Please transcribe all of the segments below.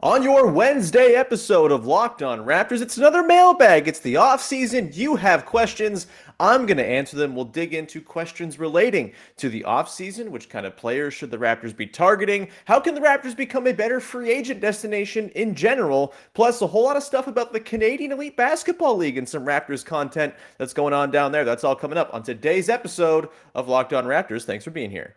On your Wednesday episode of Locked On Raptors, it's another mailbag. It's the off season. You have questions. I'm going to answer them. We'll dig into questions relating to the off season. Which kind of players should the Raptors be targeting? How can the Raptors become a better free agent destination in general? Plus, a whole lot of stuff about the Canadian Elite Basketball League and some Raptors content that's going on down there. That's all coming up on today's episode of Locked On Raptors. Thanks for being here.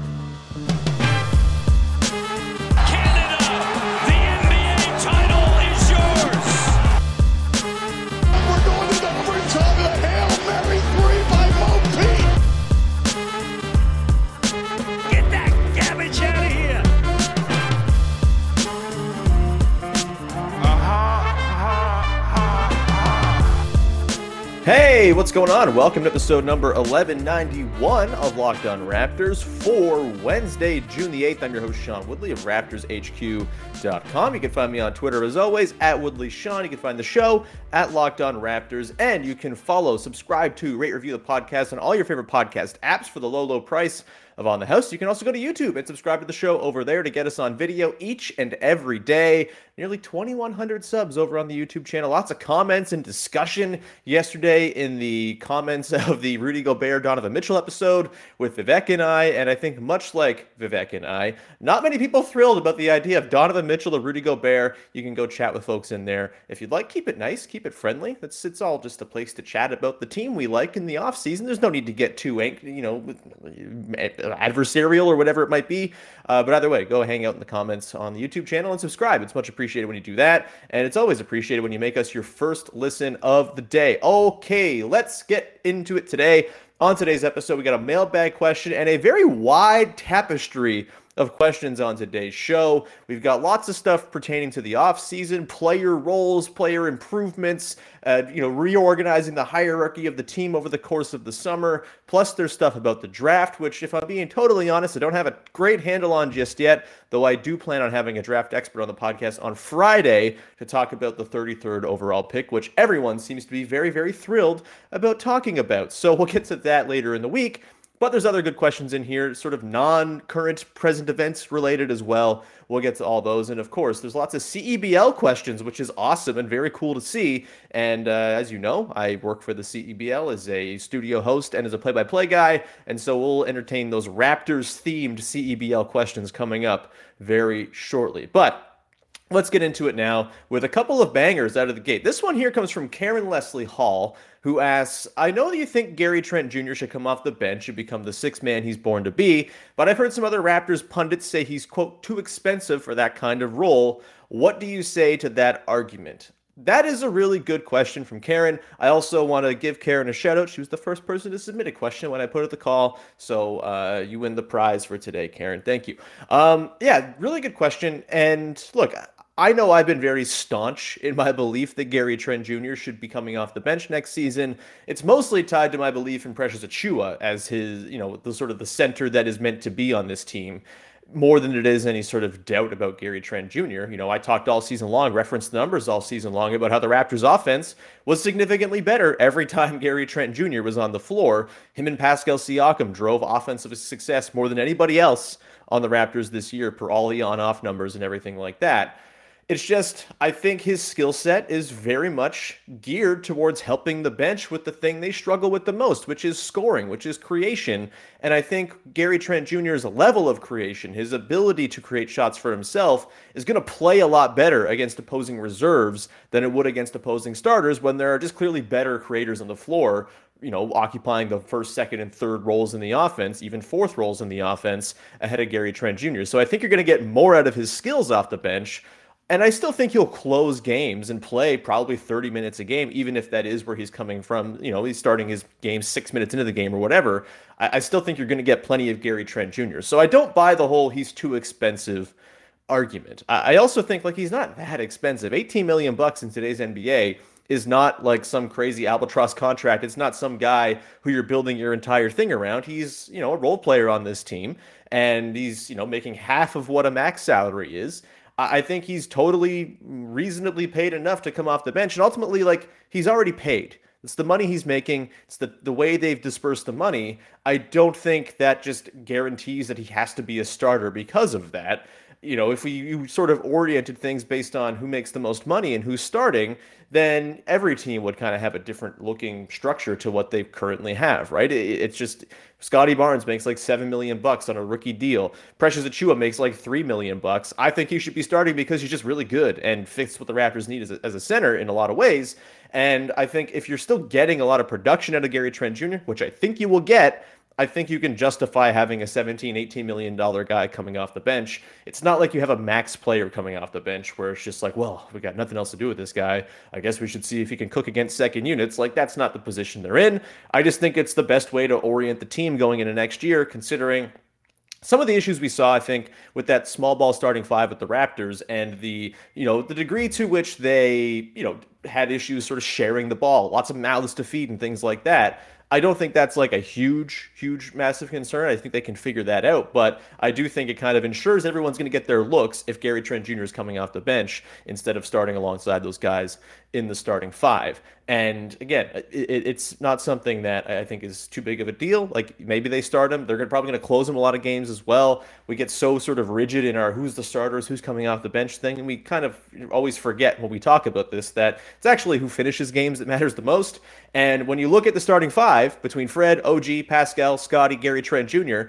Hey, what's going on? Welcome to episode number 1191 of Locked On Raptors for Wednesday, June the 8th. I'm your host, Sean Woodley of RaptorsHQ.com. You can find me on Twitter as always at Woodley Sean. You can find the show at Locked On Raptors, and you can follow, subscribe to, rate, review the podcast on all your favorite podcast apps for the low, low price of On the House. You can also go to YouTube and subscribe to the show over there to get us on video each and every day. Nearly 2,100 subs over on the YouTube channel. Lots of comments and discussion yesterday in the comments of the Rudy Gobert Donovan Mitchell episode with Vivek and I. And I think, much like Vivek and I, not many people thrilled about the idea of Donovan Mitchell or Rudy Gobert. You can go chat with folks in there if you'd like. Keep it nice, keep it friendly. That's it's all just a place to chat about the team we like in the off season. There's no need to get too you know, adversarial or whatever it might be. Uh, but either way, go hang out in the comments on the YouTube channel and subscribe. It's much appreciated when you do that. And it's always appreciated when you make us your first listen of the day. Okay, let's get into it today. On today's episode, we got a mailbag question and a very wide tapestry of questions on today's show. We've got lots of stuff pertaining to the offseason, player roles, player improvements, uh, you know, reorganizing the hierarchy of the team over the course of the summer. Plus, there's stuff about the draft, which, if I'm being totally honest, I don't have a great handle on just yet, though I do plan on having a draft expert on the podcast on Friday to talk about the 33rd overall pick, which everyone seems to be very, very thrilled about talking about. So we'll get to that later in the week. But there's other good questions in here, sort of non current present events related as well. We'll get to all those. And of course, there's lots of CEBL questions, which is awesome and very cool to see. And uh, as you know, I work for the CEBL as a studio host and as a play by play guy. And so we'll entertain those Raptors themed CEBL questions coming up very shortly. But Let's get into it now with a couple of bangers out of the gate. This one here comes from Karen Leslie Hall, who asks I know that you think Gary Trent Jr. should come off the bench and become the sixth man he's born to be, but I've heard some other Raptors pundits say he's, quote, too expensive for that kind of role. What do you say to that argument? That is a really good question from Karen. I also want to give Karen a shout out. She was the first person to submit a question when I put out the call. So uh, you win the prize for today, Karen. Thank you. Um, yeah, really good question. And look, I know I've been very staunch in my belief that Gary Trent Jr. should be coming off the bench next season. It's mostly tied to my belief in Precious Achiuwa as his, you know, the sort of the center that is meant to be on this team more than it is any sort of doubt about Gary Trent Jr. You know, I talked all season long, referenced the numbers all season long about how the Raptors offense was significantly better every time Gary Trent Jr. was on the floor. Him and Pascal Siakam drove offensive success more than anybody else on the Raptors this year per all the on-off numbers and everything like that. It's just, I think his skill set is very much geared towards helping the bench with the thing they struggle with the most, which is scoring, which is creation. And I think Gary Trent Jr.'s level of creation, his ability to create shots for himself, is going to play a lot better against opposing reserves than it would against opposing starters when there are just clearly better creators on the floor you know, occupying the first, second, and third roles in the offense, even fourth roles in the offense ahead of Gary Trent Jr. So I think you're going to get more out of his skills off the bench and I still think he'll close games and play probably 30 minutes a game, even if that is where he's coming from. You know, he's starting his game six minutes into the game or whatever. I, I still think you're going to get plenty of Gary Trent Jr. So I don't buy the whole he's too expensive argument. I, I also think like he's not that expensive. 18 million bucks in today's NBA is not like some crazy albatross contract. It's not some guy who you're building your entire thing around. He's, you know, a role player on this team and he's, you know, making half of what a max salary is. I think he's totally reasonably paid enough to come off the bench. And ultimately, like, he's already paid. It's the money he's making. It's the, the way they've dispersed the money. I don't think that just guarantees that he has to be a starter because of that. You know, if we you sort of oriented things based on who makes the most money and who's starting, then every team would kind of have a different looking structure to what they currently have, right? It, it's just Scottie Barnes makes like seven million bucks on a rookie deal. Precious Achiuwa makes like three million bucks. I think he should be starting because he's just really good and fits what the Raptors need as a, as a center in a lot of ways. And I think if you're still getting a lot of production out of Gary Trent Jr., which I think you will get, I think you can justify having a 17, 18 million dollar guy coming off the bench. It's not like you have a max player coming off the bench where it's just like, well, we got nothing else to do with this guy. I guess we should see if he can cook against second units. Like that's not the position they're in. I just think it's the best way to orient the team going into next year, considering some of the issues we saw, I think, with that small ball starting five with the Raptors and the, you know, the degree to which they, you know, had issues sort of sharing the ball, lots of mouths to feed and things like that. I don't think that's like a huge, huge, massive concern. I think they can figure that out. But I do think it kind of ensures everyone's going to get their looks if Gary Trent Jr. is coming off the bench instead of starting alongside those guys in the starting five. And again, it, it's not something that I think is too big of a deal. Like maybe they start him. They're probably going to close him a lot of games as well. We get so sort of rigid in our who's the starters, who's coming off the bench thing. And we kind of always forget when we talk about this that it's actually who finishes games that matters the most. And when you look at the starting five between Fred, OG, Pascal, Scottie, Gary Trent Jr.,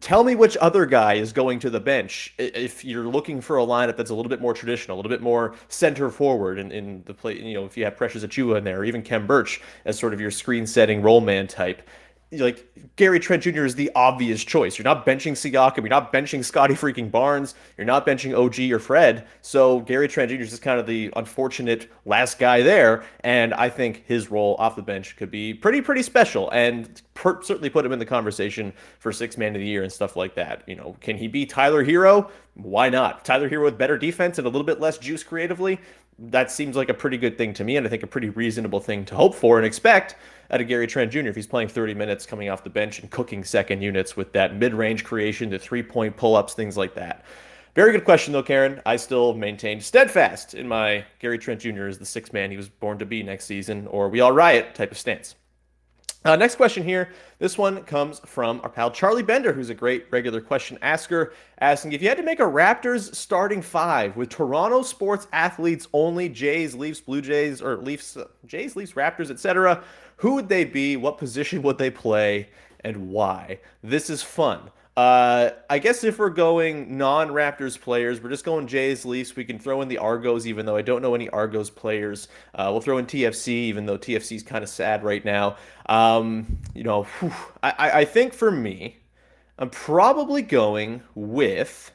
Tell me which other guy is going to the bench if you're looking for a lineup that's a little bit more traditional, a little bit more center forward in, in the play. You know, if you have Precious Achiuwa in there, or even Khem Birch as sort of your screen setting role man type like Gary Trent Jr. is the obvious choice. You're not benching Siakam. You're not benching Scottie freaking Barnes. You're not benching OG or Fred. So Gary Trent Jr. is just kind of the unfortunate last guy there. And I think his role off the bench could be pretty, pretty special and per- certainly put him in the conversation for six man of the year and stuff like that. You know, can he be Tyler Herro? Why not? Tyler Herro with better defense and a little bit less juice creatively. That seems like a pretty good thing to me. And I think a pretty reasonable thing to hope for and expect out of Gary Trent Jr. if he's playing 30 minutes coming off the bench and cooking second units with that mid range creation, the three point pull ups, things like that. Very good question, though, Karen. I still maintain steadfast in my Gary Trent Jr. is the sixth man he was born to be next season, or we all riot type of stance. Uh, next question here. This one comes from our pal Charlie Bender, who's a great regular question asker, asking if you had to make a Raptors starting five with Toronto sports athletes only, Jays, Leafs, Blue Jays, or Leafs, Jays, Leafs, Raptors, etc., who would they be? What position would they play? And why? This is fun. Uh, I guess if we're going non-Raptors players, we're just going Jays, Leafs. We can throw in the Argos, even though I don't know any Argos players. Uh, we'll throw in TFC, even though TFC is kind of sad right now. Um, you know, whew, I, I think for me, I'm probably going with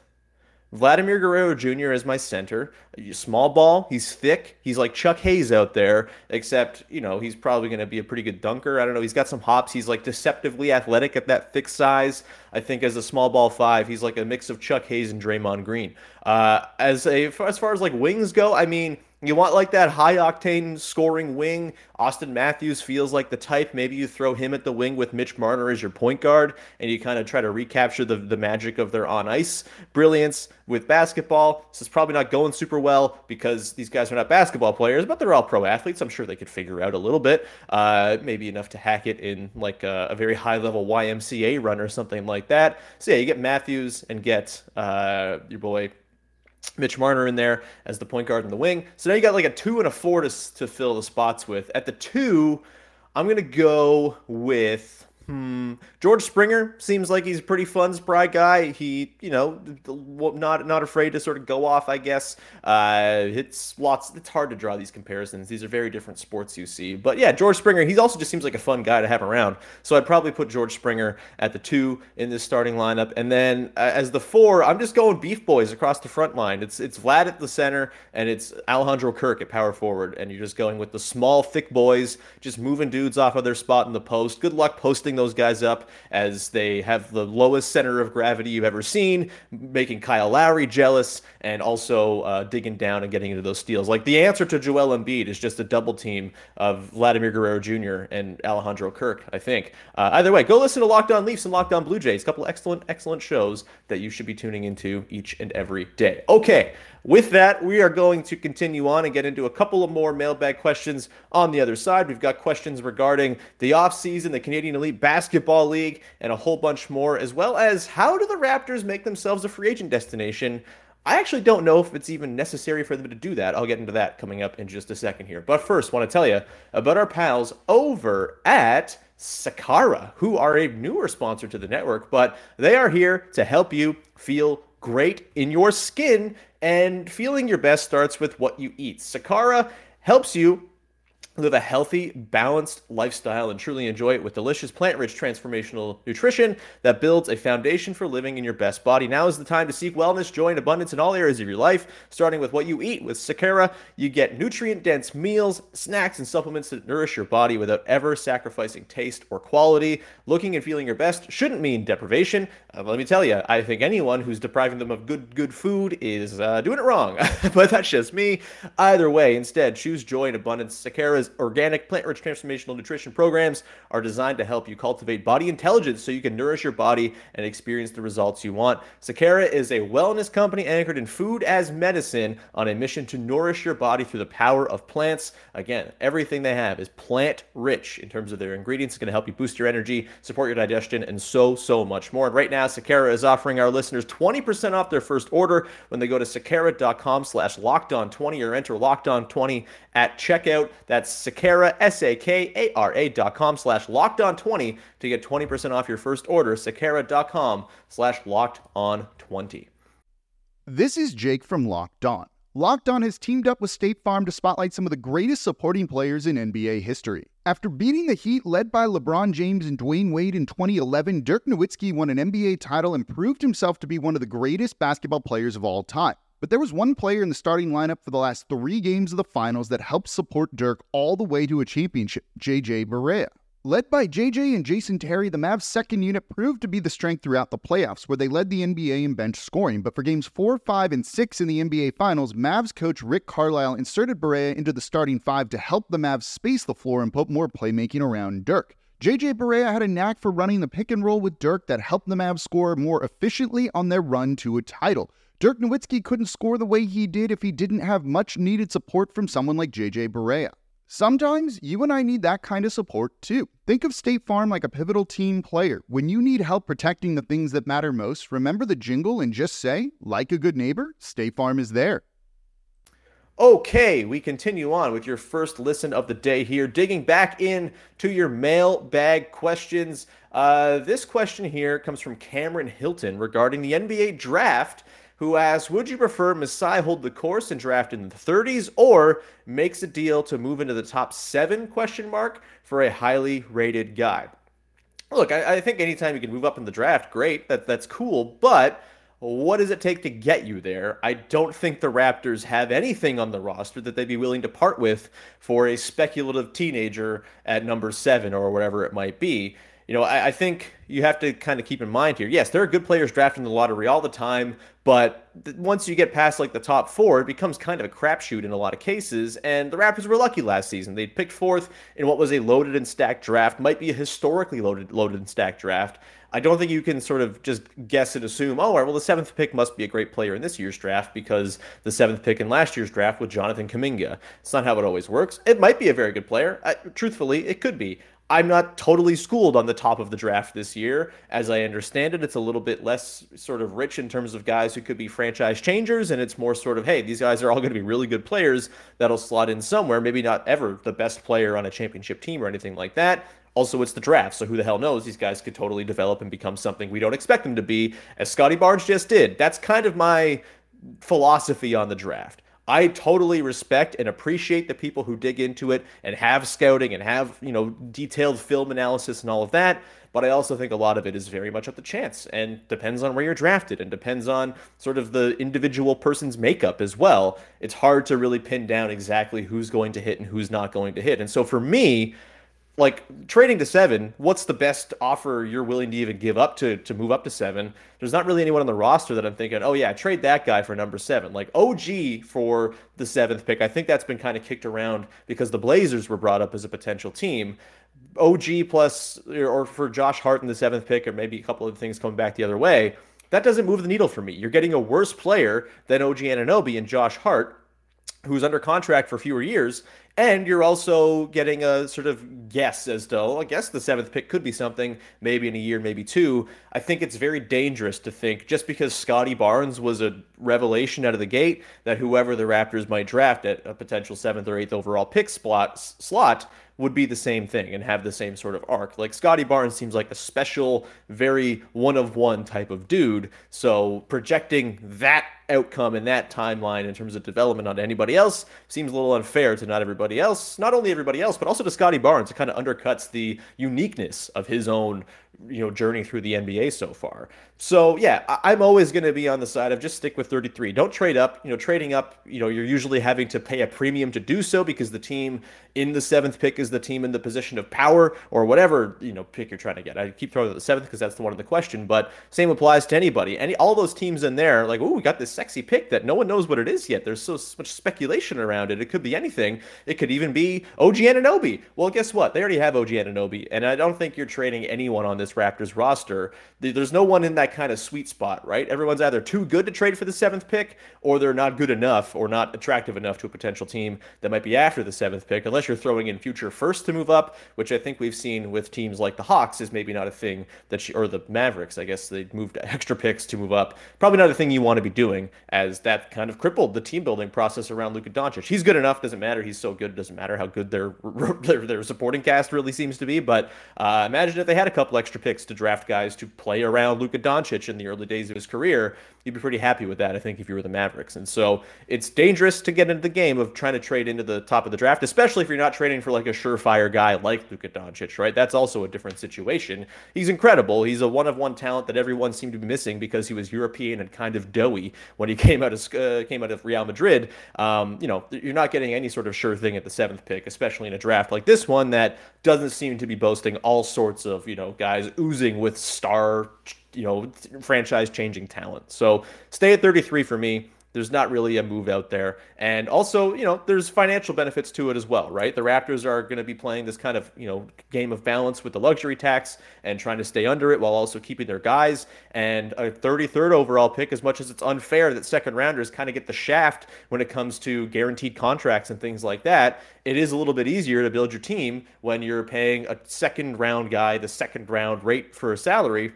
Vladimir Guerrero Jr. is my center. Small ball. He's thick. He's like Chuck Hayes out there, except, you know, he's probably going to be a pretty good dunker. I don't know. He's got some hops. He's like deceptively athletic at that thick size. I think as a small ball five, he's like a mix of Chuck Hayes and Draymond Green. Uh, as a as far as like wings go, I mean, you want like that high octane scoring wing. Auston Matthews feels like the type. Maybe you throw him at the wing with Mitch Marner as your point guard and you kind of try to recapture the, the magic of their on ice brilliance with basketball. This is probably not going super well because these guys are not basketball players, but they're all pro athletes. I'm sure they could figure out a little bit, uh, maybe enough to hack it in like a, a, very high level YMCA run or something like that. So yeah, you get Matthews and get uh, your boy Mitch Marner in there as the point guard in the wing. So now you got like a two and a four to, to fill the spots with. At the two, I'm going to go with Hmm. George Springer seems like he's a pretty fun, spry guy. He, you know, not not afraid to sort of go off. I guess uh, it's lots. It's hard to draw these comparisons. These are very different sports you see. But yeah, George Springer. He also just seems like a fun guy to have around. So I'd probably put George Springer at the two in this starting lineup, and then uh, as the four, I'm just going Beef Boys across the front line. It's it's Vlad at the center, and it's Alejandro Kirk at power forward, and you're just going with the small, thick boys, just moving dudes off of their spot in the post. Good luck posting those guys up as they have the lowest center of gravity you've ever seen, making Kyle Lowry jealous, and also uh, digging down and getting into those steals. Like the answer to Joel Embiid is just a double team of Vladimir Guerrero Jr. and Alejandro Kirk, I think. Uh, either way, go listen to Locked On Leafs and Locked On Blue Jays, a couple excellent, excellent shows that you should be tuning into each and every day. Okay. With that, we are going to continue on and get into a couple of more mailbag questions on the other side. We've got questions regarding the offseason, the Canadian Elite Basketball League, and a whole bunch more, as well as how do the Raptors make themselves a free agent destination? I actually don't know if it's even necessary for them to do that. I'll get into that coming up in just a second here. But first, want to tell you about our pals over at Sakara, who are a newer sponsor to the network, but they are here to help you feel great in your skin and feeling your best starts with what you eat. Sakara helps you live a healthy, balanced lifestyle and truly enjoy it with delicious plant rich transformational nutrition that builds a foundation for living in your best body. Now is the time to seek wellness, joy, and abundance in all areas of your life, starting with what you eat. With Sakara, you get nutrient dense meals, snacks, and supplements that nourish your body without ever sacrificing taste or quality. Looking and feeling your best shouldn't mean deprivation. Uh, let me tell you, I think anyone who's depriving them of good, good food is uh, doing it wrong. but that's just me. Either way, instead, choose joy and abundance. Sakara organic, plant rich transformational nutrition programs are designed to help you cultivate body intelligence so you can nourish your body and experience the results you want. Sakara is a wellness company anchored in food as medicine on a mission to nourish your body through the power of plants. Again, everything they have is plant rich in terms of their ingredients. It's going to help you boost your energy, support your digestion, and so, so much more. And right now, Sakara is offering our listeners 20% off their first order when they go to sakara.com slash locked on 20 or enter locked on 20 at checkout. That's Sakara, S-A-K-A-R-A dot com slash locked on 20 to get 20% off your first order. Sakara.com slash locked on 20. This is Jake from Locked On. Locked On has teamed up with State Farm to spotlight some of the greatest supporting players in NBA history. After beating the Heat led by LeBron James and Dwyane Wade in 2011, Dirk Nowitzki won an NBA title and proved himself to be one of the greatest basketball players of all time. But there was one player in the starting lineup for the last three games of the finals that helped support Dirk all the way to a championship JJ Barea. Led by JJ and Jason Terry, the Mavs' second unit proved to be the strength throughout the playoffs, where they led the NBA in bench scoring. But for games 4, 5, and 6 in the NBA Finals, Mavs coach Rick Carlisle inserted Barea into the starting five to help the Mavs space the floor and put more playmaking around Dirk. JJ Barea had a knack for running the pick and roll with Dirk that helped the Mavs score more efficiently on their run to a title. Dirk Nowitzki couldn't score the way he did if he didn't have much needed support from someone like JJ Barea. Sometimes you and I need that kind of support too. Think of State Farm like a pivotal team player. When you need help protecting the things that matter most, remember the jingle and just say, like a good neighbor, State Farm is there. Okay, we continue on with your first listen of the day here, digging back in to your mailbag questions. Uh, this question here comes from Cameron Hilton regarding the NBA draft who asks, "Would you prefer Masai hold the course and draft in the 30s, or makes a deal to move into the top seven? Question mark for a highly rated guy." Look, I, I think anytime you can move up in the draft, great. That that's cool, but what does it take to get you there? I don't think the Raptors have anything on the roster that they'd be willing to part with for a speculative teenager at number seven or whatever it might be. You know, I, I think you have to kind of keep in mind here. Yes, there are good players drafted in the lottery all the time, but th- once you get past like the top four, it becomes kind of a crapshoot in a lot of cases. And the Raptors were lucky last season; they picked fourth in what was a loaded and stacked draft, might be a historically loaded, loaded and stacked draft. I don't think you can sort of just guess and assume, oh, well, the seventh pick must be a great player in this year's draft because the seventh pick in last year's draft was Jonathan Kuminga. It's not how it always works. It might be a very good player. I, truthfully, it could be. I'm not totally schooled on the top of the draft this year. As I understand it, it's a little bit less sort of rich in terms of guys who could be franchise changers, and it's more sort of, hey, these guys are all going to be really good players that'll slot in somewhere. Maybe not ever the best player on a championship team or anything like that. Also, it's the draft, so who the hell knows? These guys could totally develop and become something we don't expect them to be, as Scottie Barnes just did. That's kind of my philosophy on the draft. I totally respect and appreciate the people who dig into it and have scouting and have, you know, detailed film analysis and all of that. But I also think a lot of it is very much up to chance and depends on where you're drafted and depends on sort of the individual person's makeup as well. It's hard to really pin down exactly who's going to hit and who's not going to hit. And so for me, like trading to seven, what's the best offer you're willing to even give up to to move up to seven? There's not really anyone on the roster that I'm thinking, oh yeah, trade that guy for number seven. Like OG for the seventh pick, I think that's been kind of kicked around because the Blazers were brought up as a potential team. OG plus or for Josh Hart in the seventh pick, or maybe a couple of things coming back the other way. That doesn't move the needle for me. You're getting a worse player than OG Anunoby and Josh Hart who's under contract for fewer years and you're also getting a sort of guess as to, oh, I guess the seventh pick could be something, maybe in a year, maybe two. I think it's very dangerous to think just because Scottie Barnes was a revelation out of the gate that whoever the Raptors might draft at a potential seventh or eighth overall pick spot slot would be the same thing and have the same sort of arc. Like Scottie Barnes seems like a special, very one of one type of dude. So projecting that outcome in that timeline in terms of development on anybody else seems a little unfair to not everybody else, not only everybody else, but also to Scottie Barnes. It kind of undercuts the uniqueness of his own you know journey through the NBA so far. So yeah, I- am always going to be on the side of just stick with 33. Don't trade up. You know, trading up, you know, you're usually having to pay a premium to do so because the team in the seventh pick is the team in the position of power or whatever you know pick you're trying to get. I keep throwing out the seventh because that's the one in the question, but same applies to anybody. Any all those teams in there, like, oh, we got this sexy pick that no one knows what it is yet. There's so much speculation around it. It could be anything. It could even be OG Anunoby. Well, guess what? They already have OG Anunoby, and I don't think you're trading anyone on this Raptors roster. There's no one in that kind of sweet spot, right? Everyone's either too good to trade for the seventh pick, or they're not good enough or not attractive enough to a potential team that might be after the seventh pick, unless you're throwing in future first to move up, which I think we've seen with teams like the Hawks is maybe not a thing that she, or the Mavericks, I guess they moved extra picks to move up. Probably not a thing you want to be doing, as that kind of crippled the team building process around Luka Doncic. He's good enough, doesn't matter. He's so good, doesn't matter how good their their, their supporting cast really seems to be. But uh, imagine if they had a couple extra picks to draft guys to play around Luka Doncic in the early days of his career. You'd be pretty happy with that, I think, if you were the Mavericks. And so it's dangerous to get into the game of trying to trade into the top of the draft, especially if you're not trading for like a surefire guy like Luka Doncic, right? That's also a different situation. He's incredible. He's a one of one talent that everyone seemed to be missing because he was European and kind of doughy when he came out of uh, came out of Real Madrid. Um, you know, you're not getting any sort of sure thing at the seventh pick, especially in a draft like this one that doesn't seem to be boasting all sorts of you know guys oozing with star you know, franchise changing talent. So stay at 33 for me. There's not really a move out there. And also, you know, there's financial benefits to it as well, right? The Raptors are going to be playing this kind of, you know, game of balance with the luxury tax and trying to stay under it while also keeping their guys. And a 33rd overall pick, as much as it's unfair that second rounders kind of get the shaft when it comes to guaranteed contracts and things like that, it is a little bit easier to build your team when you're paying a second round guy the second round rate for a salary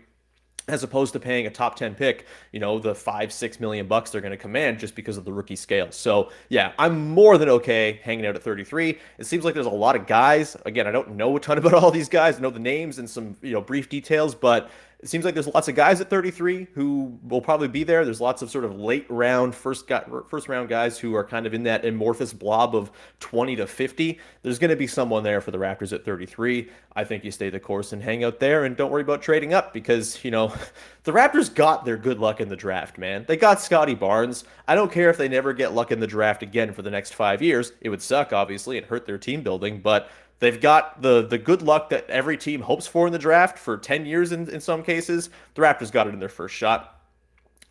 as opposed to paying a top 10 pick, you know, the five, six million bucks they're going to command just because of the rookie scale. So, yeah, I'm more than okay hanging out at 33. It seems like there's a lot of guys. Again, I don't know a ton about all these guys, I know the names and some, you know, brief details, but It seems like there's lots of guys at 33 who will probably be there. There's lots of sort of late round first got first round guys who are kind of in that amorphous blob of 20 to 50. There's going to be someone there for the Raptors at 33. I think you stay the course and hang out there and don't worry about trading up because, you know, the Raptors got their good luck in the draft, man. They got Scottie Barnes. I don't care if they never get luck in the draft again for the next 5 years. It would suck obviously and hurt their team building, but They've got the the good luck that every team hopes for in the draft for 10 years in, in some cases. The Raptors got it in their first shot.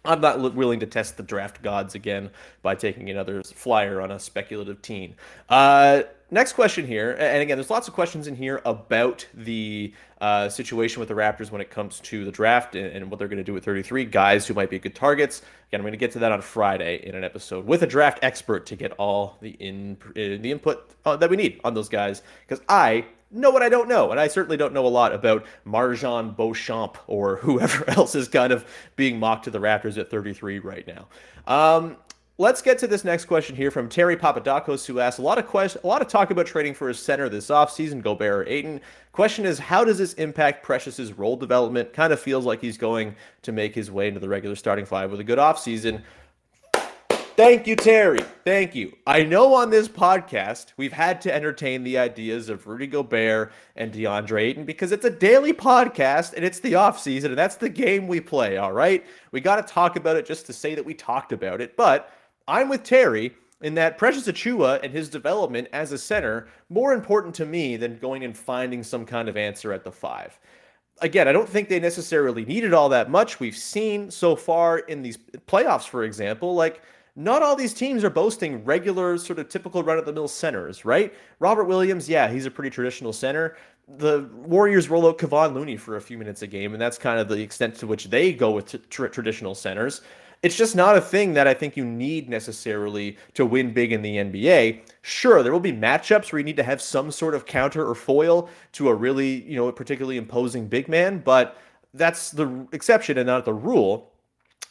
I'm not willing to test the draft gods again by taking another flyer on a speculative teen. Uh, next question here, and again, there's lots of questions in here about the uh, situation with the Raptors when it comes to the draft and, and what they're going to do with 33 guys who might be good targets. Again, I'm going to get to that on Friday in an episode with a draft expert to get all the in uh, the input uh, that we need on those guys because I know what I don't know. And I certainly don't know a lot about MarJon Beauchamp or whoever else is kind of being mocked to the Raptors at 33 right now. Um, let's get to this next question here from Terry Papadakos, who asked a lot of question, a lot of talk about trading for a center this offseason, Gobert or Ayton. Question is, how does this impact Precious's role development? Kind of feels like he's going to make his way into the regular starting five with a good offseason. Thank you, Terry. Thank you. I know on this podcast we've had to entertain the ideas of Rudy Gobert and DeAndre Ayton because it's a daily podcast and it's the off season and that's the game we play. All right, we got to talk about it just to say that we talked about it. But I'm with Terry in that Precious Achiuwa and his development as a center more important to me than going and finding some kind of answer at the five again, I don't think they necessarily needed all that much. We've seen so far in these playoffs, for example, like not all these teams are boasting regular, sort of typical run of the mill centers, right? Robert Williams, yeah, he's a pretty traditional center. The Warriors roll out Kevon Looney for a few minutes a game, and that's kind of the extent to which they go with t- traditional centers. It's just not a thing that I think you need necessarily to win big in the NBA. Sure, there will be matchups where you need to have some sort of counter or foil to a really, you know, particularly imposing big man, but that's the exception and not the rule.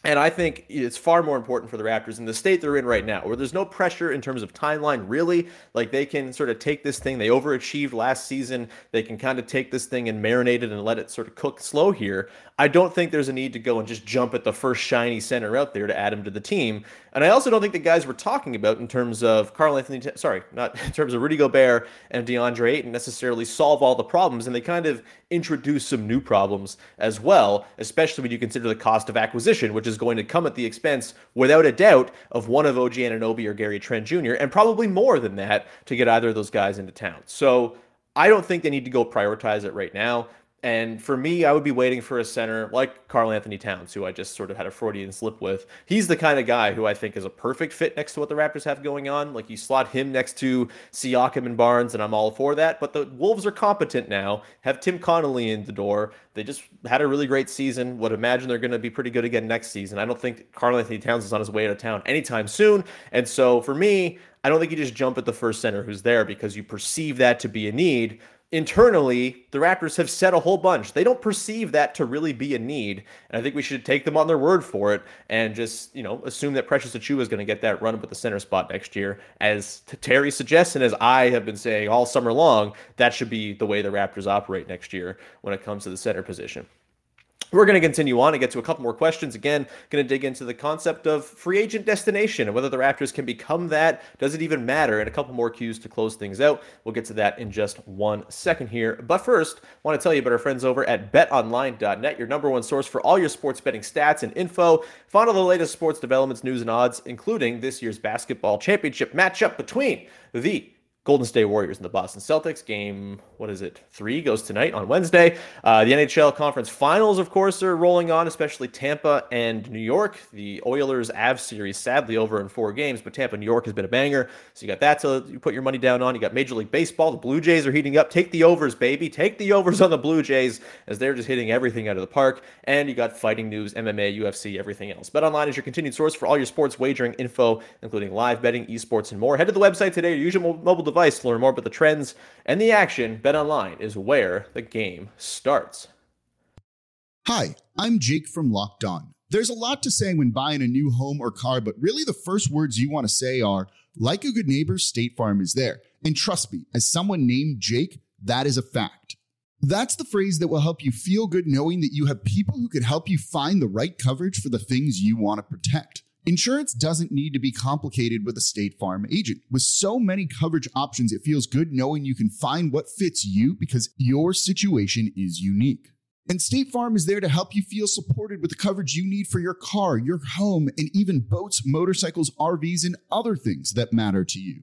And I think it's far more important for the Raptors in the state they're in right now, where there's no pressure in terms of timeline, really. Like they can sort of take this thing, they overachieved last season. They can kind of take this thing and marinate it and let it sort of cook slow here. I don't think there's a need to go and just jump at the first shiny center out there to add him to the team. And I also don't think the guys we're talking about in terms of Karl Anthony, sorry, not in terms of Rudy Gobert and DeAndre Ayton necessarily solve all the problems. And they kind of introduce some new problems as well, especially when you consider the cost of acquisition, which is going to come at the expense, without a doubt, of one of OG Anunoby or Gary Trent Jr., and probably more than that to get either of those guys into town. So I don't think they need to go prioritize it right now. And for me, I would be waiting for a center like Karl Anthony Towns, who I just sort of had a Freudian slip with. He's the kind of guy who I think is a perfect fit next to what the Raptors have going on. Like you slot him next to Siakam and Barnes, and I'm all for that. But the Wolves are competent now, have Tim Connolly in the door. They just had a really great season. Would imagine they're going to be pretty good again next season. I don't think Karl Anthony Towns is on his way out of town anytime soon. And so for me, I don't think you just jump at the first center who's there because you perceive that to be a need internally, the Raptors have said a whole bunch. They don't perceive that to really be a need. And I think we should take them on their word for it and just, you know, assume that Precious Achiuwa is going to get that run up at the center spot next year. As Terry suggests, and as I have been saying all summer long, that should be the way the Raptors operate next year when it comes to the center position. We're going to continue on and get to a couple more questions. Again, going to dig into the concept of free agent destination and whether the Raptors can become that. Does it even matter? And a couple more cues to close things out. We'll get to that in just one second here. But first, I want to tell you about our friends over at betonline.net, your number one source for all your sports betting stats and info. Find all the latest sports developments, news, and odds, including this year's basketball championship matchup between the Golden State Warriors and the Boston Celtics. Game, what is it? Three goes tonight on Wednesday. Uh, the NHL Conference Finals, of course, are rolling on, especially Tampa and New York. The Oilers Avs series, sadly, over in four games, but Tampa New York has been a banger. So you got that to put your money down on. You got Major League Baseball. The Blue Jays are heating up. Take the overs, baby. Take the overs on the Blue Jays as they're just hitting everything out of the park. And you got fighting news, MMA, UFC, everything else. BetOnline is your continued source for all your sports wagering info, including live betting, esports, and more. Head to the website today, your usual mobile device device to learn more about the trends and the action. Bet online is where the game starts. Hi, I'm Jake from Locked On. There's a lot to say when buying a new home or car, but really the first words you want to say are, like a good neighbor, State Farm is there. And trust me, as someone named Jake, that is a fact. That's the phrase that will help you feel good knowing that you have people who can help you find the right coverage for the things you want to protect. Insurance doesn't need to be complicated with a State Farm agent. With so many coverage options, it feels good knowing you can find what fits you because your situation is unique. And State Farm is there to help you feel supported with the coverage you need for your car, your home, and even boats, motorcycles, RVs, and other things that matter to you.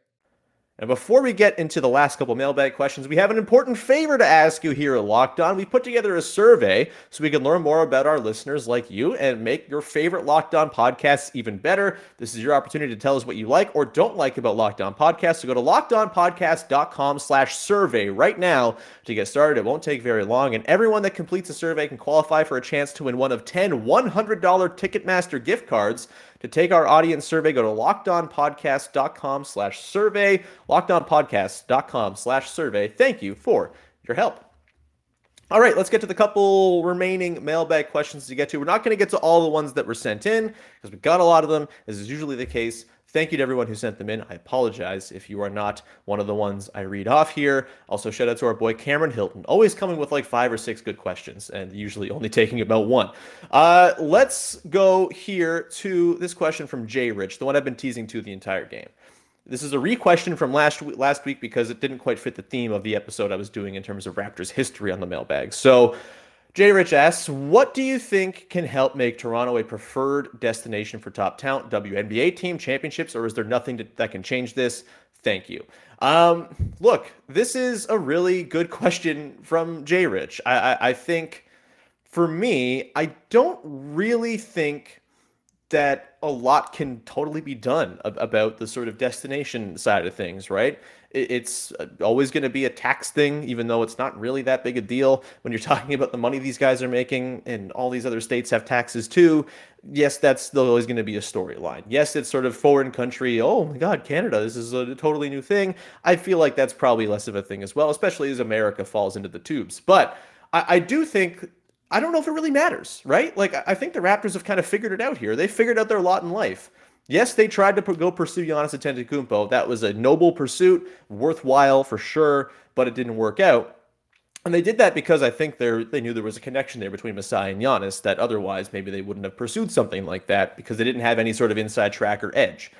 And before we get into the last couple mailbag questions, we have an important favor to ask you here at Locked On. We put together a survey so we can learn more about our listeners like you and make your favorite Locked On podcasts even better. This is your opportunity to tell us what you like or don't like about Locked On podcasts. So go to lockedonpodcast.com slash survey right now to get started. It won't take very long. And everyone that completes a survey can qualify for a chance to win one of 10 $100 Ticketmaster gift cards. To take our audience survey, go to lockedonpodcast.com slash survey, lockedonpodcast.com slash survey. Thank you for your help. All right, let's get to the couple remaining mailbag questions to get to. We're not going to get to all the ones that were sent in because we got a lot of them, as is usually the case. Thank you to everyone who sent them in. I apologize if you are not one of the ones I read off here. Also, shout out to our boy Cameron Hilton, always coming with like five or six good questions and usually only taking about one. Uh, let's go here to this question from Jay Rich, the one I've been teasing to the entire game. This is a re-question from last last week because it didn't quite fit the theme of the episode I was doing in terms of Raptors history on the mailbag. So Jay Rich asks, what do you think can help make Toronto a preferred destination for top talent, WNBA team, championships, or is there nothing to, that can change this? Thank you. Um, look, this is a really good question from Jay Rich. I, I, I think for me, I don't really think that a lot can totally be done about the sort of destination side of things, right? It's uh, always going to be a tax thing, even though it's not really that big a deal when you're talking about the money these guys are making, and all these other states have taxes too. Yes, that's always going to be a storyline. Yes, it's sort of foreign country. Oh my God, Canada, this is a totally new thing. I feel like that's probably less of a thing as well, especially as America falls into the tubes. But I, I do think I don't know if it really matters, right? Like, I think the Raptors have kind of figured it out here. They figured out their lot in life. Yes, they tried to go pursue Giannis Antetokounmpo. That was a noble pursuit, worthwhile for sure, but it didn't work out. And they did that because I think they they knew there was a connection there between Masai and Giannis that otherwise maybe they wouldn't have pursued something like that because they didn't have any sort of inside track or edge.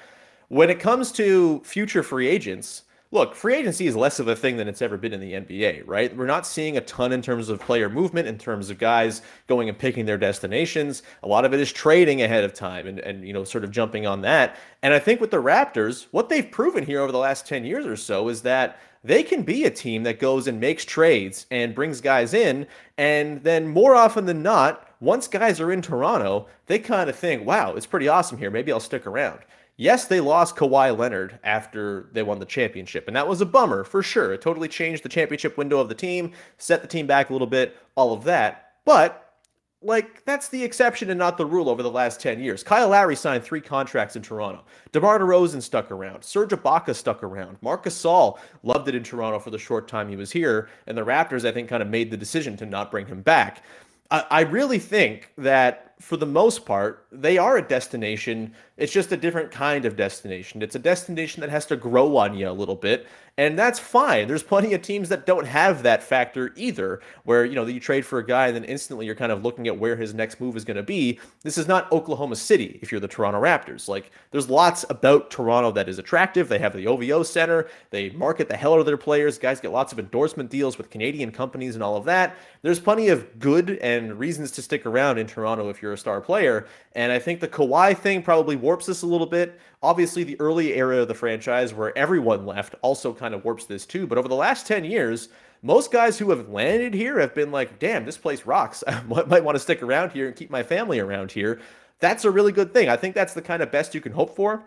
When it comes to future free agents, look, free agency is less of a thing than it's ever been in the NBA, right? We're not seeing a ton in terms of player movement, in terms of guys going and picking their destinations. A lot of it is trading ahead of time and, and you know, sort of jumping on that. And I think with the Raptors, what they've proven here over the last 10 years or so is that they can be a team that goes and makes trades and brings guys in. And then more often than not, once guys are in Toronto, they kind of think, wow, it's pretty awesome here. Maybe I'll stick around. Yes, they lost Kawhi Leonard after they won the championship, and that was a bummer for sure. It totally changed the championship window of the team, set the team back a little bit, all of that. But like that's the exception and not the rule over the last 10 years. Kyle Lowry signed three contracts in Toronto. DeMar DeRozan stuck around. Serge Ibaka stuck around. Marcus Gasol loved it in Toronto for the short time he was here, and the Raptors I think kind of made the decision to not bring him back. I, I really think that for the most part, they are a destination. It's just a different kind of destination. It's a destination that has to grow on you a little bit, and that's fine. There's plenty of teams that don't have that factor either, where you know you trade for a guy and then instantly you're kind of looking at where his next move is going to be. This is not Oklahoma City if you're the Toronto Raptors. Like there's lots about Toronto that is attractive. They have the OVO Center. They market the hell out of their players. Guys get lots of endorsement deals with Canadian companies and all of that. There's plenty of good and reasons to stick around in Toronto if you're a star player. And I think the Kawhi thing probably warps this a little bit. Obviously, the early era of the franchise where everyone left also kind of warps this too. But over the last 10 years, most guys who have landed here have been like, damn, this place rocks. I might want to stick around here and keep my family around here. That's a really good thing. I think that's the kind of best you can hope for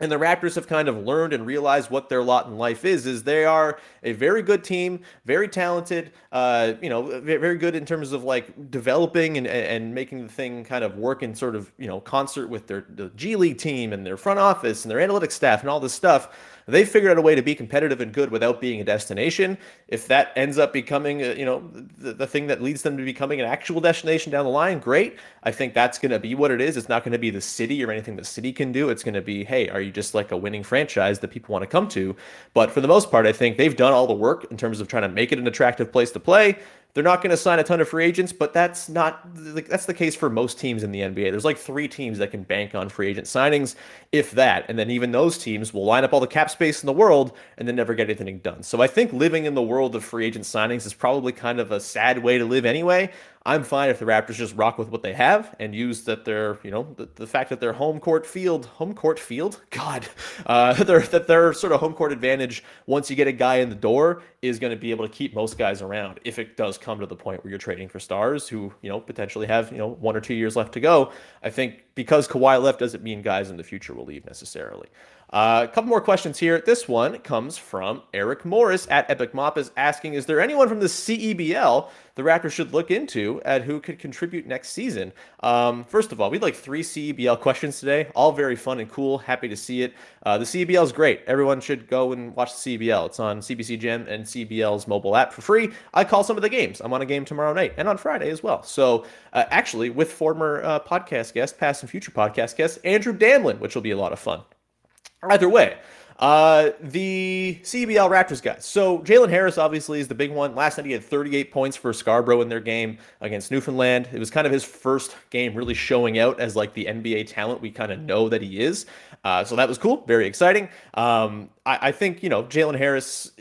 and the Raptors have kind of learned and realized what their lot in life is. Is they are a very good team, very talented. Uh, you know, very good in terms of like developing and and making the thing kind of work in sort of you know concert with their the G League team and their front office and their analytics staff and all this stuff. They figured out a way to be competitive and good without being a destination. If that ends up becoming, uh, you know, the, the thing that leads them to becoming an actual destination down the line, great. I think that's going to be what it is. It's not going to be the city or anything the city can do. It's going to be, hey, are you just like a winning franchise that people want to come to? But for the most part, I think they've done all the work in terms of trying to make it an attractive place to play. They're not going to sign a ton of free agents, but that's not that's the case for most teams in the NBA. There's like three teams that can bank on free agent signings, if that, and then even those teams will line up all the cap space in the world and then never get anything done. So I think living in the world of free agent signings is probably kind of a sad way to live anyway. I'm fine if the Raptors just rock with what they have and use that their, you know, the, the fact that their home court field, home court field, God, uh, their, that their sort of home court advantage once you get a guy in the door is going to be able to keep most guys around if it does come to the point where you're trading for stars who, you know, potentially have, you know, one or two years left to go. I think because Kawhi left doesn't mean guys in the future will leave necessarily. Uh, a couple more questions here. This one comes from Eric Morris at Epic Mop is asking, is there anyone from the CEBL the Raptors should look into at who could contribute next season? Um, first of all, we had like three CEBL questions today, all very fun and cool. Happy to see it. Uh, the CEBL is great. Everyone should go and watch the CEBL. It's on CBC Gem and CEBL's mobile app for free. I call some of the games. I'm on a game tomorrow night and on Friday as well. So uh, actually, with former uh, podcast guest, past and future podcast guest Andrew Damlin, which will be a lot of fun. Either way, uh, the CEBL Raptors guys. So Jalen Harris obviously is the big one. Last night he had 38 points for Scarborough in their game against Newfoundland. It was kind of his first game really showing out as like the NBA talent we kind of know that he is. Uh, so that was cool, very exciting. Um, I, I think you know Jalen Harris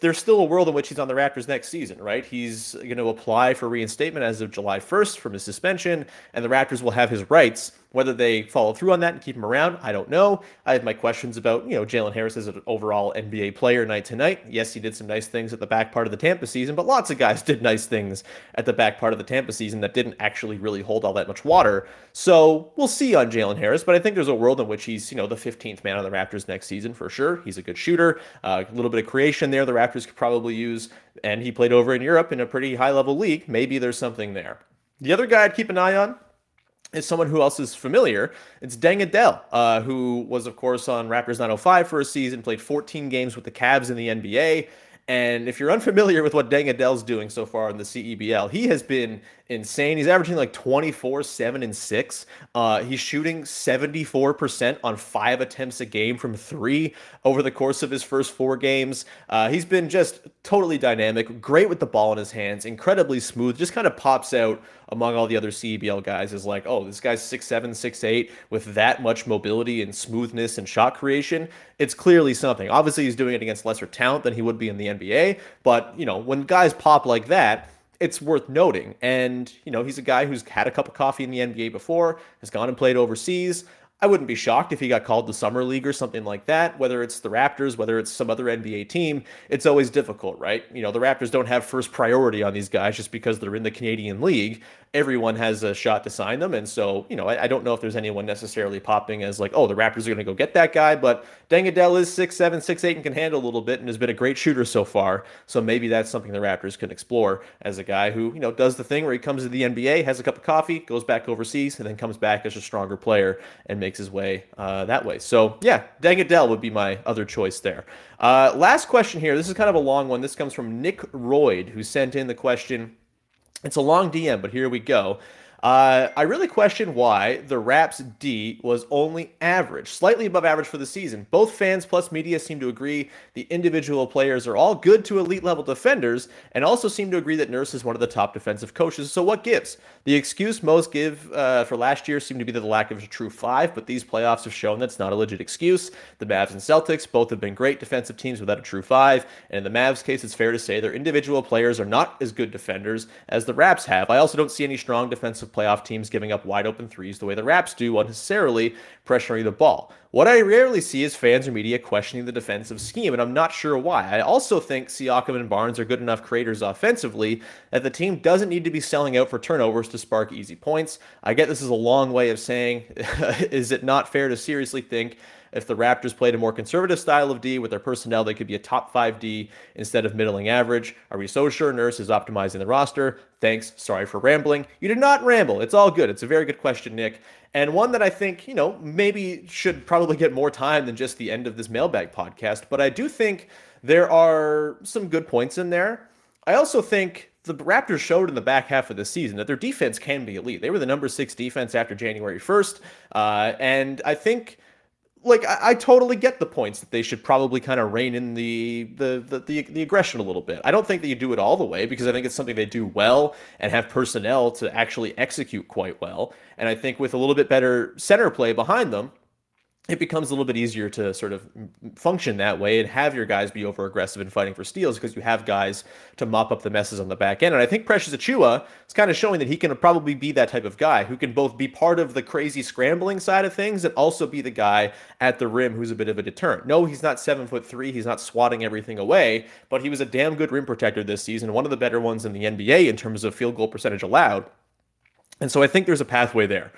there's still a world in which he's on the Raptors next season, right? He's going to apply for reinstatement as of July 1st from his suspension, and the Raptors will have his rights. Whether they follow through on that and keep him around, I don't know. I have my questions about, you know, Jalen Harris as an overall NBA player night to night. Yes, he did some nice things at the back part of the Tampa season, but lots of guys did nice things at the back part of the Tampa season that didn't actually really hold all that much water. So we'll see on Jalen Harris, but I think there's a world in which he's, you know, the 15th man on the Raptors next season for sure. He's a good shooter, uh, a little bit of creation there the Raptors could probably use, and he played over in Europe in a pretty high level league. Maybe there's something there. The other guy I'd keep an eye on is someone who else is familiar. It's Deng Adel, uh, who was, of course, on Raptors 905 for a season, played 14 games with the Cavs in the NBA. And if you're unfamiliar with what Deng Adel's doing so far in the CEBL, he has been insane. He's averaging like 24, 7, and 6. Uh, he's shooting 74% on five attempts a game from three over the course of his first four games. Uh, he's been just totally dynamic, great with the ball in his hands, incredibly smooth, just kind of pops out among all the other CEBL guys is like, oh, this guy's 6'7, 6'8 with that much mobility and smoothness and shot creation. It's clearly something. Obviously, he's doing it against lesser talent than he would be in the NBA, but, you know, when guys pop like that, it's worth noting. And, you know, he's a guy who's had a cup of coffee in the NBA before, has gone and played overseas. I wouldn't be shocked if he got called to Summer League or something like that, whether it's the Raptors, whether it's some other NBA team. It's always difficult, right? You know, the Raptors don't have first priority on these guys just because they're in the Canadian League everyone has a shot to sign them. And so, you know, I, I, don't know if there's anyone necessarily popping as like, oh, the Raptors are going to go get that guy. But Deng Adel is six seven, six eight, and can handle a little bit and has been a great shooter so far. So maybe that's something the Raptors can explore as a guy who, you know, does the thing where he comes to the NBA, has a cup of coffee, goes back overseas, and then comes back as a stronger player and makes his way uh, that way. So yeah, Deng Adel would be my other choice there. Uh, last question here. This is kind of a long one. This comes from Nick Royd, who sent in the question. It's a long DM, but here we go. Uh, I really question why the Raps D was only average, slightly above average for the season. Both fans plus media seem to agree the individual players are all good to elite level defenders, and also seem to agree that Nurse is one of the top defensive coaches. So what gives? The excuse most give uh, for last year seemed to be the lack of a true five, but these playoffs have shown that's not a legit excuse. The Mavs and Celtics both have been great defensive teams without a true five, and in the Mavs case, it's fair to say their individual players are not as good defenders as the Raps have. I also don't see any strong defensive playoff teams giving up wide open threes the way the Raps do unnecessarily pressuring the ball. What I rarely see is fans or media questioning the defensive scheme, and I'm not sure why. I also think Siakam and Barnes are good enough creators offensively that the team doesn't need to be selling out for turnovers to spark easy points. I get this is a long way of saying, is it not fair to seriously think if the Raptors played a more conservative style of D with their personnel, they could be a top 5D instead of middling average. Are we so sure Nurse is optimizing the roster? Thanks. Sorry for rambling. You did not ramble. It's all good. It's a very good question, Nick. and one that I think, you know, maybe should probably get more time than just the end of this mailbag podcast. But I do think there are some good points in there. I also think the Raptors showed in the back half of the season that their defense can be elite. They were the number six defense after January 1st. Uh, and I think like I, I, totally get the points that they should probably kind of rein in the, the the, the the aggression a little bit. I don't think that you do it all the way because I think it's something they do well and have personnel to actually execute quite well. And I think with a little bit better center play behind them, it becomes a little bit easier to sort of function that way and have your guys be over aggressive and fighting for steals because you have guys to mop up the messes on the back end. And I think Precious Achiuwa is kind of showing that he can probably be that type of guy who can both be part of the crazy scrambling side of things and also be the guy at the rim who's a bit of a deterrent. No, he's not seven foot three. He's not swatting everything away, but he was a damn good rim protector this season, one of the better ones in the NBA in terms of field goal percentage allowed. And so I think there's a pathway there.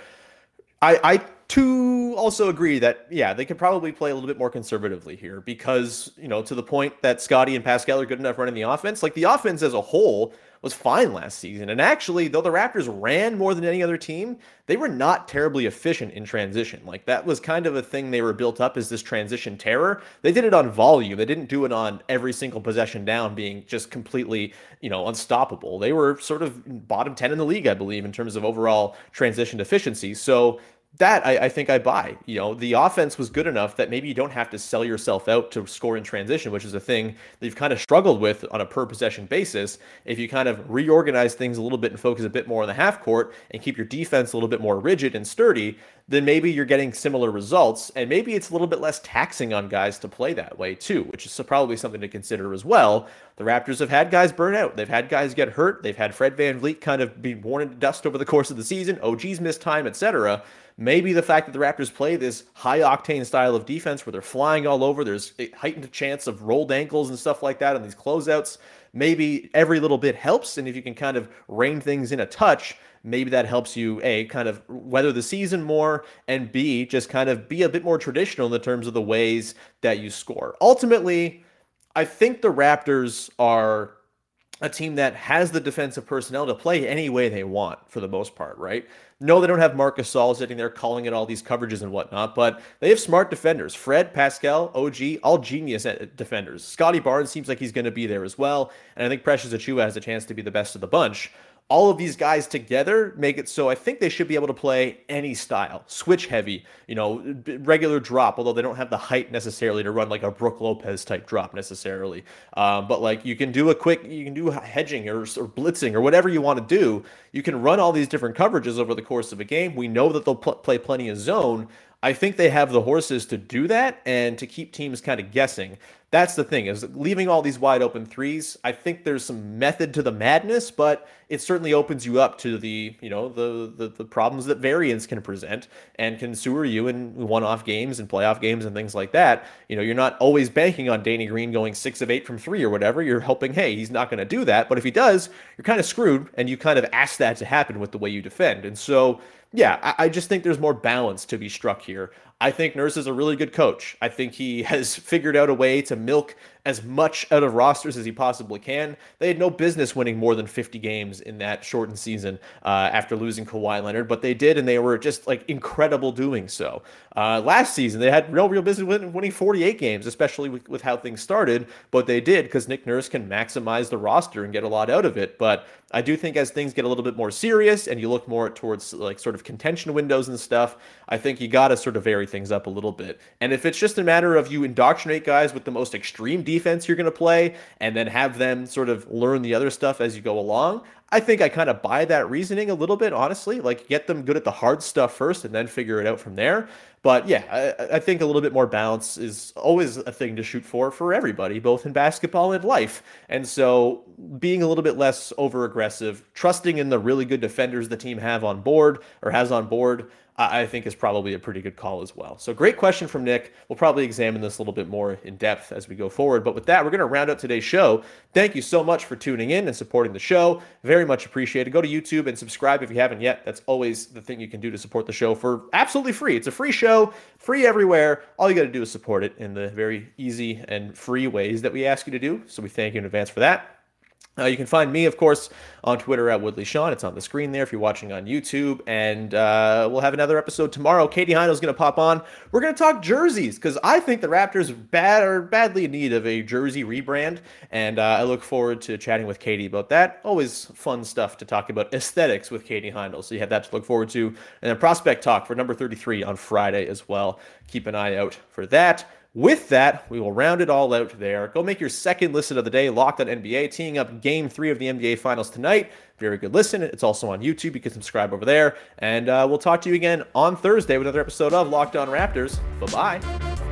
I, I to also agree that yeah they could probably play a little bit more conservatively here because you know to the point that Scottie and Pascal are good enough running the offense. Like the offense as a whole was fine last season. And actually though the Raptors ran more than any other team they were not terribly efficient in transition. Like that was kind of a thing they were built up as this transition terror. They did it on volume. They didn't do it on every single possession down being just completely you know unstoppable. They were sort of bottom 10 in the league I believe in terms of overall transition efficiency. So that I, I, think I buy. You know, the offense was good enough that maybe you don't have to sell yourself out to score in transition, which is a thing that you've kind of struggled with on a per possession basis. If you kind of reorganize things a little bit and focus a bit more on the half court and keep your defense a little bit more rigid and sturdy, then maybe you're getting similar results. And maybe it's a little bit less taxing on guys to play that way too, which is probably something to consider as well. The Raptors have had guys burn out. They've had guys get hurt. They've had Fred VanVleet kind of be worn into dust over the course of the season. Oh, OG's missed time, etc. Maybe the fact that the Raptors play this high octane style of defense where they're flying all over, there's a heightened chance of rolled ankles and stuff like that on these closeouts. Maybe every little bit helps. And if you can kind of rein things in a touch, maybe that helps you a kind of weather the season more and b just kind of be a bit more traditional in the terms of the ways that you score ultimately i think the raptors are a team that has the defensive personnel to play any way they want for the most part, right? No, they don't have Marcus Gasol sitting there calling it all these coverages and whatnot, but they have smart defenders. Fred, Pascal, OG, all genius defenders. Scottie Barnes seems like he's going to be there as well. And I think Precious Achiuwa has a chance to be the best of the bunch all of these guys together make it so I think they should be able to play any style, switch heavy, you know, regular drop, although they don't have the height necessarily to run like a Brook Lopez type drop necessarily. Um, but like you can do a quick, you can do hedging or, or blitzing or whatever you want to do. You can run all these different coverages over the course of a game. We know that they'll pl- play plenty of zone. I think they have the horses to do that and to keep teams kind of guessing. That's the thing is leaving all these wide open threes. I think there's some method to the madness, but it certainly opens you up to the you know the the, the problems that variance can present and can sewer you in one-off games and playoff games and things like that. You know, you're not always banking on Danny Green going six of eight from three or whatever. You're hoping, hey, he's not going to do that. But if he does, you're kind of screwed, and you kind of ask that to happen with the way you defend. And so yeah, I, I, just think there's more balance to be struck here. I think Nurse is a really good coach. I think he has figured out a way to milk as much out of rosters as he possibly can. They had no business winning more than 50 games in that shortened season uh, after losing Kawhi Leonard, but they did, and they were just like incredible doing so. Uh, last season, they had no real business winning 48 games, especially with, with how things started, but they did because Nick Nurse can maximize the roster and get a lot out of it. But I do think as things get a little bit more serious and you look more towards like sort of contention windows and stuff, I think you got to sort of vary things up a little bit. And if it's just a matter of you indoctrinate guys with the most extreme defense you're going to play and then have them sort of learn the other stuff as you go along, I think I kind of buy that reasoning a little bit, honestly. Like, get them good at the hard stuff first and then figure it out from there. But yeah, I, I, think a little bit more balance is always a thing to shoot for for everybody, both in basketball and life. And so being a little bit less over aggressive, trusting in the really good defenders the team have on board or has on board, I think is probably a pretty good call as well. So great question from Nick. We'll probably examine this a little bit more in depth as we go forward. But with that, we're going to round up today's show. Thank you so much for tuning in and supporting the show. Very much appreciated. Go to YouTube and subscribe if you haven't yet. That's always the thing you can do to support the show for absolutely free. It's a free show, free everywhere. All you got to do is support it in the very easy and free ways that we ask you to do. So we thank you in advance for that. Uh, you can find me, of course, on Twitter at Woodley Sean. It's on the screen there if you're watching on YouTube. And uh, we'll have another episode tomorrow. Katie Heindl's going to pop on. We're going to talk jerseys because I think the Raptors bad are badly in need of a jersey rebrand. And uh, I look forward to chatting with Katie about that. Always fun stuff to talk about aesthetics with Katie Heindl. So you have that to look forward to. And then prospect talk for number 33 on Friday as well. Keep an eye out for that. With that, we will round it all out there. Go make your second listen of the day, Locked on NBA, teeing up game three of the NBA Finals tonight. Very good listen. It's also on YouTube. You can subscribe over there. And uh, we'll talk to you again on Thursday with another episode of Locked on Raptors. Bye bye.